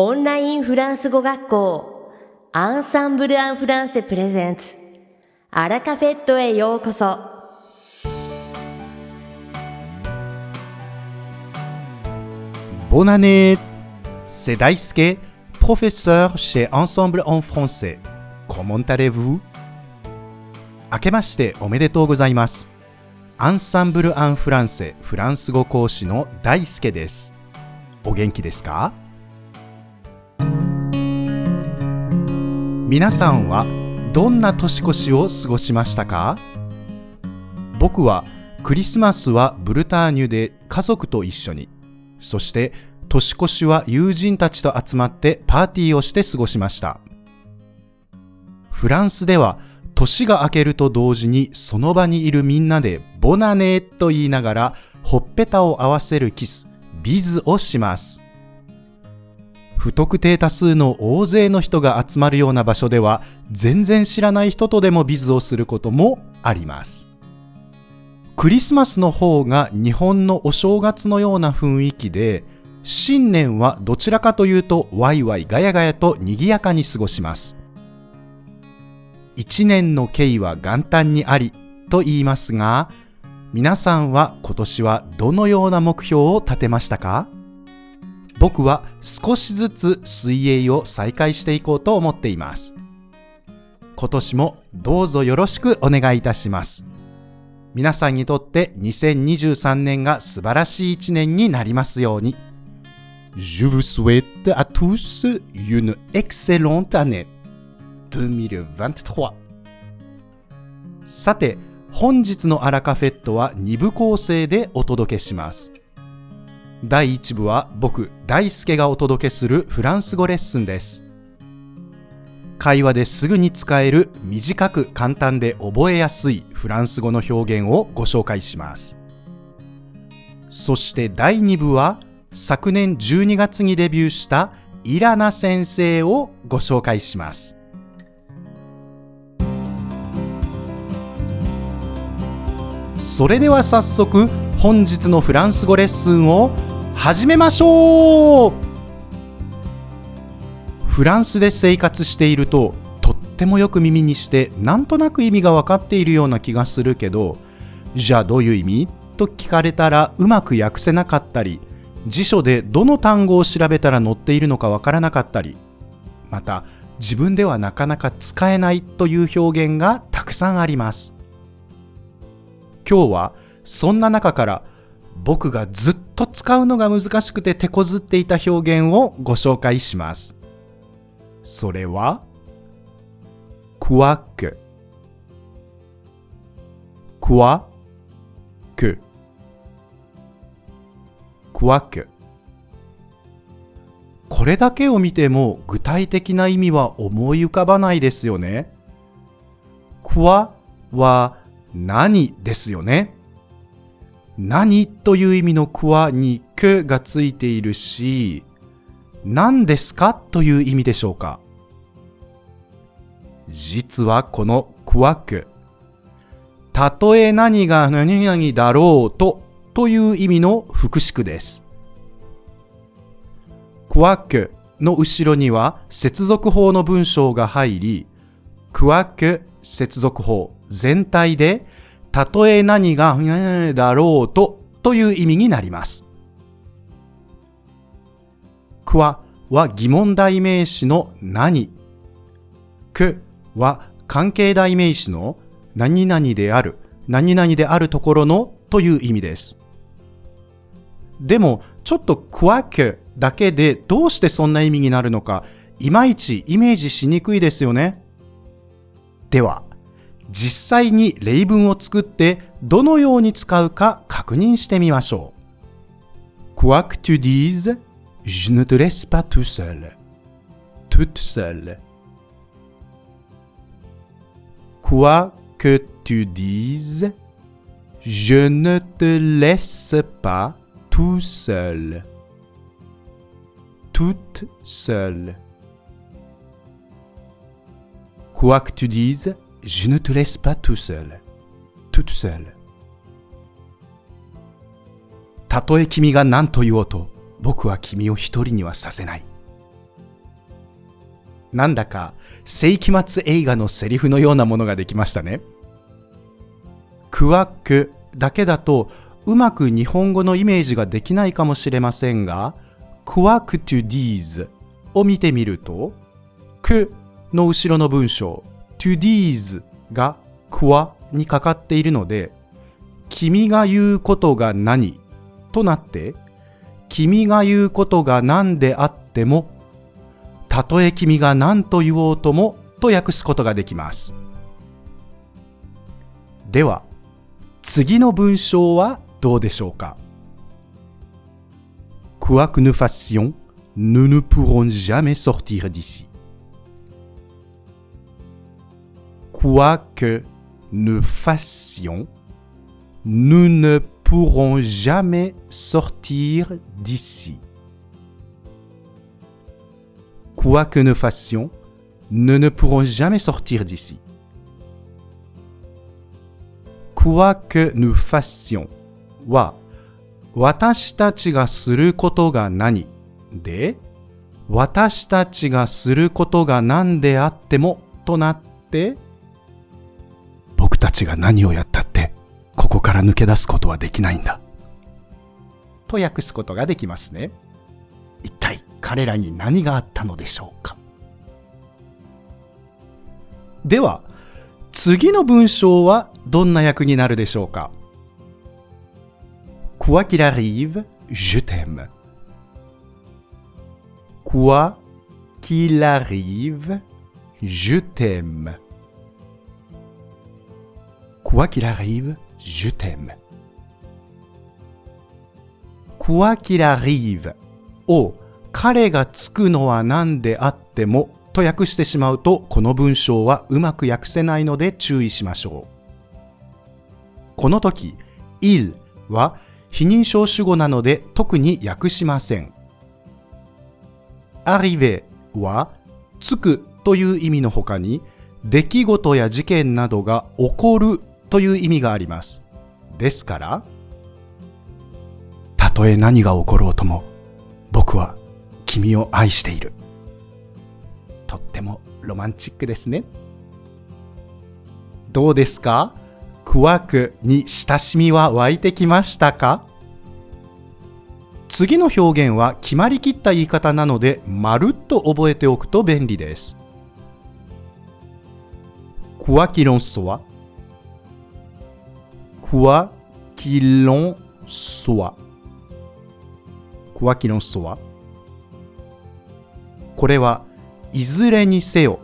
オンラインフランス語学校アンサンブル・アン・フランセプレゼンツアラカフェットへようこそボナネ C'est Daisuke, professeur chez Ensemble en français. Comment allez-vous? 明けましておめでとうございます。アンサンブル・アン・フランセフランス語講師の大輔です。お元気ですか皆さんはどんな年越しを過ごしましたか？僕はクリスマスはブルターニュで家族と一緒に、そして年越しは友人たちと集まってパーティーをして過ごしました。フランスでは年が明けると同時にその場にいるみんなでボナネーと言いながらほっぺたを合わせるキス、ビズをします。不特定多数の大勢の人が集まるような場所では全然知らない人とでもビズをすることもあります。クリスマスの方が日本のお正月のような雰囲気で新年はどちらかというとワイワイガヤガヤと賑やかに過ごします。一年の経緯は元旦にありと言いますが、皆さんは今年はどのような目標を立てましたか？僕は少しずつ水泳を再開していこうと思っています。今年もどうぞよろしくお願いいたします。皆さんにとって2023年が素晴らしい一年になりますように。Je vous souhaite à tous une excellente année 2023さて、本日のアラカフェットは2部構成でお届けします。第1部は僕、大輔がお届けするフランス語レッスンです。会話ですぐに使える短く簡単で覚えやすいフランス語の表現をご紹介します。そして第2部は昨年12月にデビューしたイラナ先生をご紹介します。それでは早速本日のフランス語レッスンを始めましょう。フランスで生活しているととってもよく耳にしてなんとなく意味が分かっているような気がするけどじゃあどういう意味？と聞かれたらうまく訳せなかったり辞書でどの単語を調べたら載っているのか分からなかったりまた自分ではなかなか使えないという表現がたくさんあります。今日はそんな中から僕がずっと使うのが難しくて手こずっていた表現をご紹介します。それは、クワク。クワク。クワク。これだけを見ても具体的な意味は思い浮かばないですよね。クワは何ですよね？何という意味のクワにくがついているし、何ですかという意味でしょうか実はこのクワク、たとえ何が何々だろうとという意味の副詞句です。クワクの後ろには接続法の文章が入り、クワク接続法全体でたとえ何がだろうとという意味になります。くわは疑問代名詞の何。くは関係代名詞の何々である、何々であるところのという意味です。でも、ちょっとクワクだけでどうしてそんな意味になるのか、いまいちイメージしにくいですよね。では、実際に例文を作ってどのように使うか確認してみましょう。Quoi que tu dises, je ne te laisse pas tout seul. Toute seule. Quoi que tu dises, je ne te laisse pas tout seul. Toute seule. Quoi que tu dises, je ne te laisse pas tout seul. Tout seul. たとえ君が何と言おうと、僕は君を一人にはさせない。なんだか世紀末映画のセリフのようなものができましたね。クワックだけだとうまく日本語のイメージができないかもしれませんが、 quoi que tu dises を見てみると、クの後ろの文章、トゥディーズがクワにかかっているので、君が言うことが何となって、君が言うことが何であっても、たとえ君が何と言おうともと訳すことができます。では、次の文章はどうでしょうか？Quoi que nous fassions, nous ne pourrons jamais sortir d'ici. Quoi que nous fassions, nous ne pourrons jamais sortir d'ici. Quoi que nous fassions, nous ne pourrons jamais sortir d'ici. Quoi que nous fassions は私たちがすることが何で私たちがすることが何であってもとなってちが何をやったってここから抜け出すことはできないんだと訳すことができますね一体彼らに何があったのでしょうかでは次の文章はどんな役になるでしょうか Quoi qu'il arrive, je t'aime. Quoi qu'il arrive, je t'aime. Quoi qu'il arrive, je t'aime. Quoi qu'il arrive を彼がつくのは何であってもと訳してしまうとこの文章はうまく訳せないので注意しましょう。この時、il は非認証主語なので特に訳しません。arrive は、つくという意味の他に、出来事や事件などが起こるという意味があります。ですから、たとえ何が起ころうとも、僕は君を愛している。とってもロマンチックですね。どうですか？クワクに親しみは湧いてきましたか？次の表現は決まりきった言い方なのでまるっと覚えておくと便利です。Quoi qu'il en soit Quoi qu'il en soit Quoi qu'il en soit これはいずれにせよ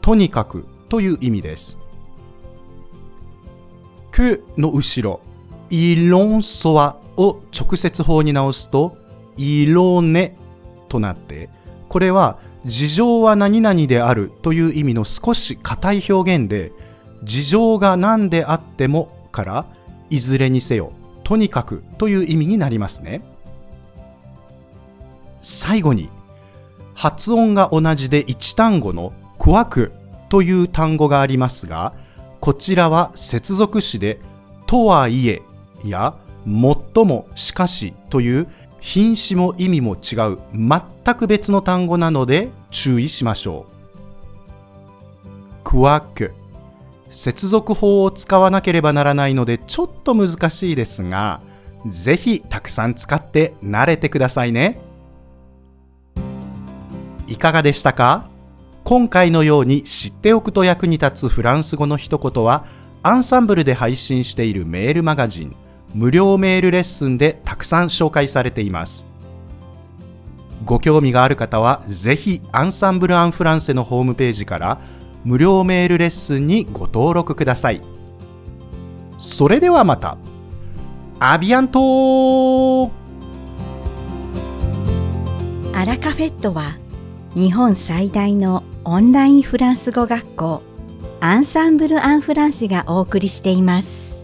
とにかくという意味です。くの後ろ、イロンソワを直接法に直すと、イロネとなって、これは事情は何々であるという意味の少し硬い表現で、事情が何であってもからいずれにせよ、とにかくという意味になりますね。最後に、発音が同じで一単語のクワクという単語がありますが、こちらは接続詞で、とはいえや、最もしかしという品詞も意味も違う全く別の単語なので注意しましょう。クワク。接続法を使わなければならないのでちょっと難しいですが、ぜひたくさん使って慣れてくださいね。いかがでしたか？今回のように知っておくと役に立つフランス語の一言は、アンサンブルで配信しているメールマガジン、無料メールレッスンでたくさん紹介されています。ご興味がある方は、ぜひアンサンブル・アン・フランセのホームページから無料メールレッスンにご登録ください。それではまた。アビアントアラカフェットは日本最大のオンラインフランス語学校アンサンブル・アン・フランスがお送りしています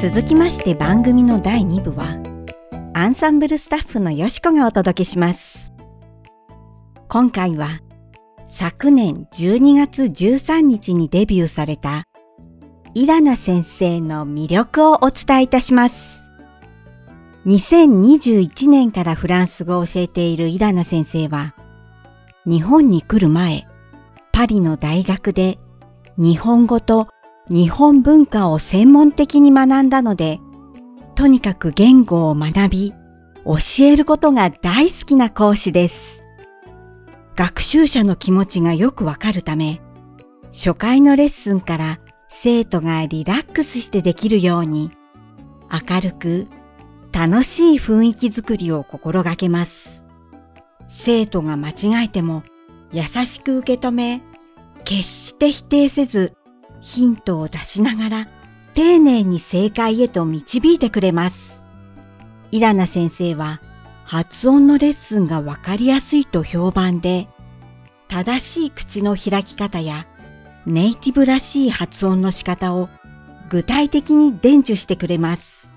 続きまして番組の第2部はアンサンブルスタッフのよしこがお届けします今回は昨年12月13日にデビューされたイラナ先生の魅力をお伝えいたします2021年からフランス語を教えているイラナ先生は、日本に来る前、パリの大学で日本語と日本文化を専門的に学んだので、とにかく言語を学び、教えることが大好きな講師です。学習者の気持ちがよくわかるため、初回のレッスンから生徒がリラックスしてできるように、明るく楽しい雰囲気づくりを心がけます。生徒が間違えても優しく受け止め、決して否定せずヒントを出しながら丁寧に正解へと導いてくれます。イラナ先生は発音のレッスンがわかりやすいと評判で、正しい口の開き方やネイティブらしい発音の仕方を具体的に伝授してくれます。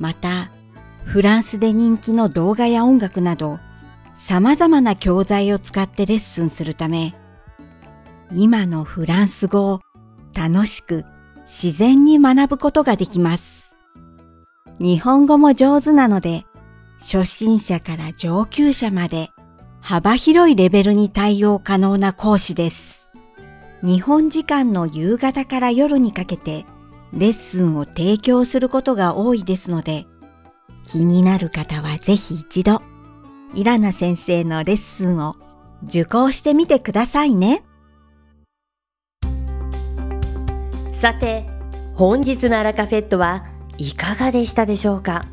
また、フランスで人気の動画や音楽など、様々な教材を使ってレッスンするため、今のフランス語を楽しく自然に学ぶことができます。日本語も上手なので、初心者から上級者まで幅広いレベルに対応可能な講師です。日本時間の夕方から夜にかけてレッスンを提供することが多いですので、気になる方はぜひ一度、イラナ先生のレッスンを受講してみてくださいね。さて、本日のアラカフェットはいかがでしたでしょうか？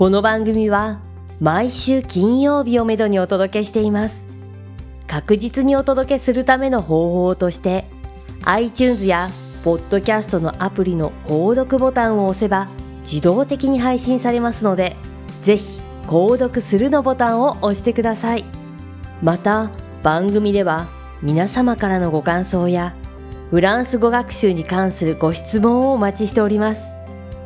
この番組は毎週金曜日をめどにお届けしています。確実にお届けするための方法として iTunes やポッドキャストのアプリの購読ボタンを押せば自動的に配信されますので、ぜひ購読するのボタンを押してください。また、番組では皆様からのご感想やフランス語学習に関するご質問をお待ちしております。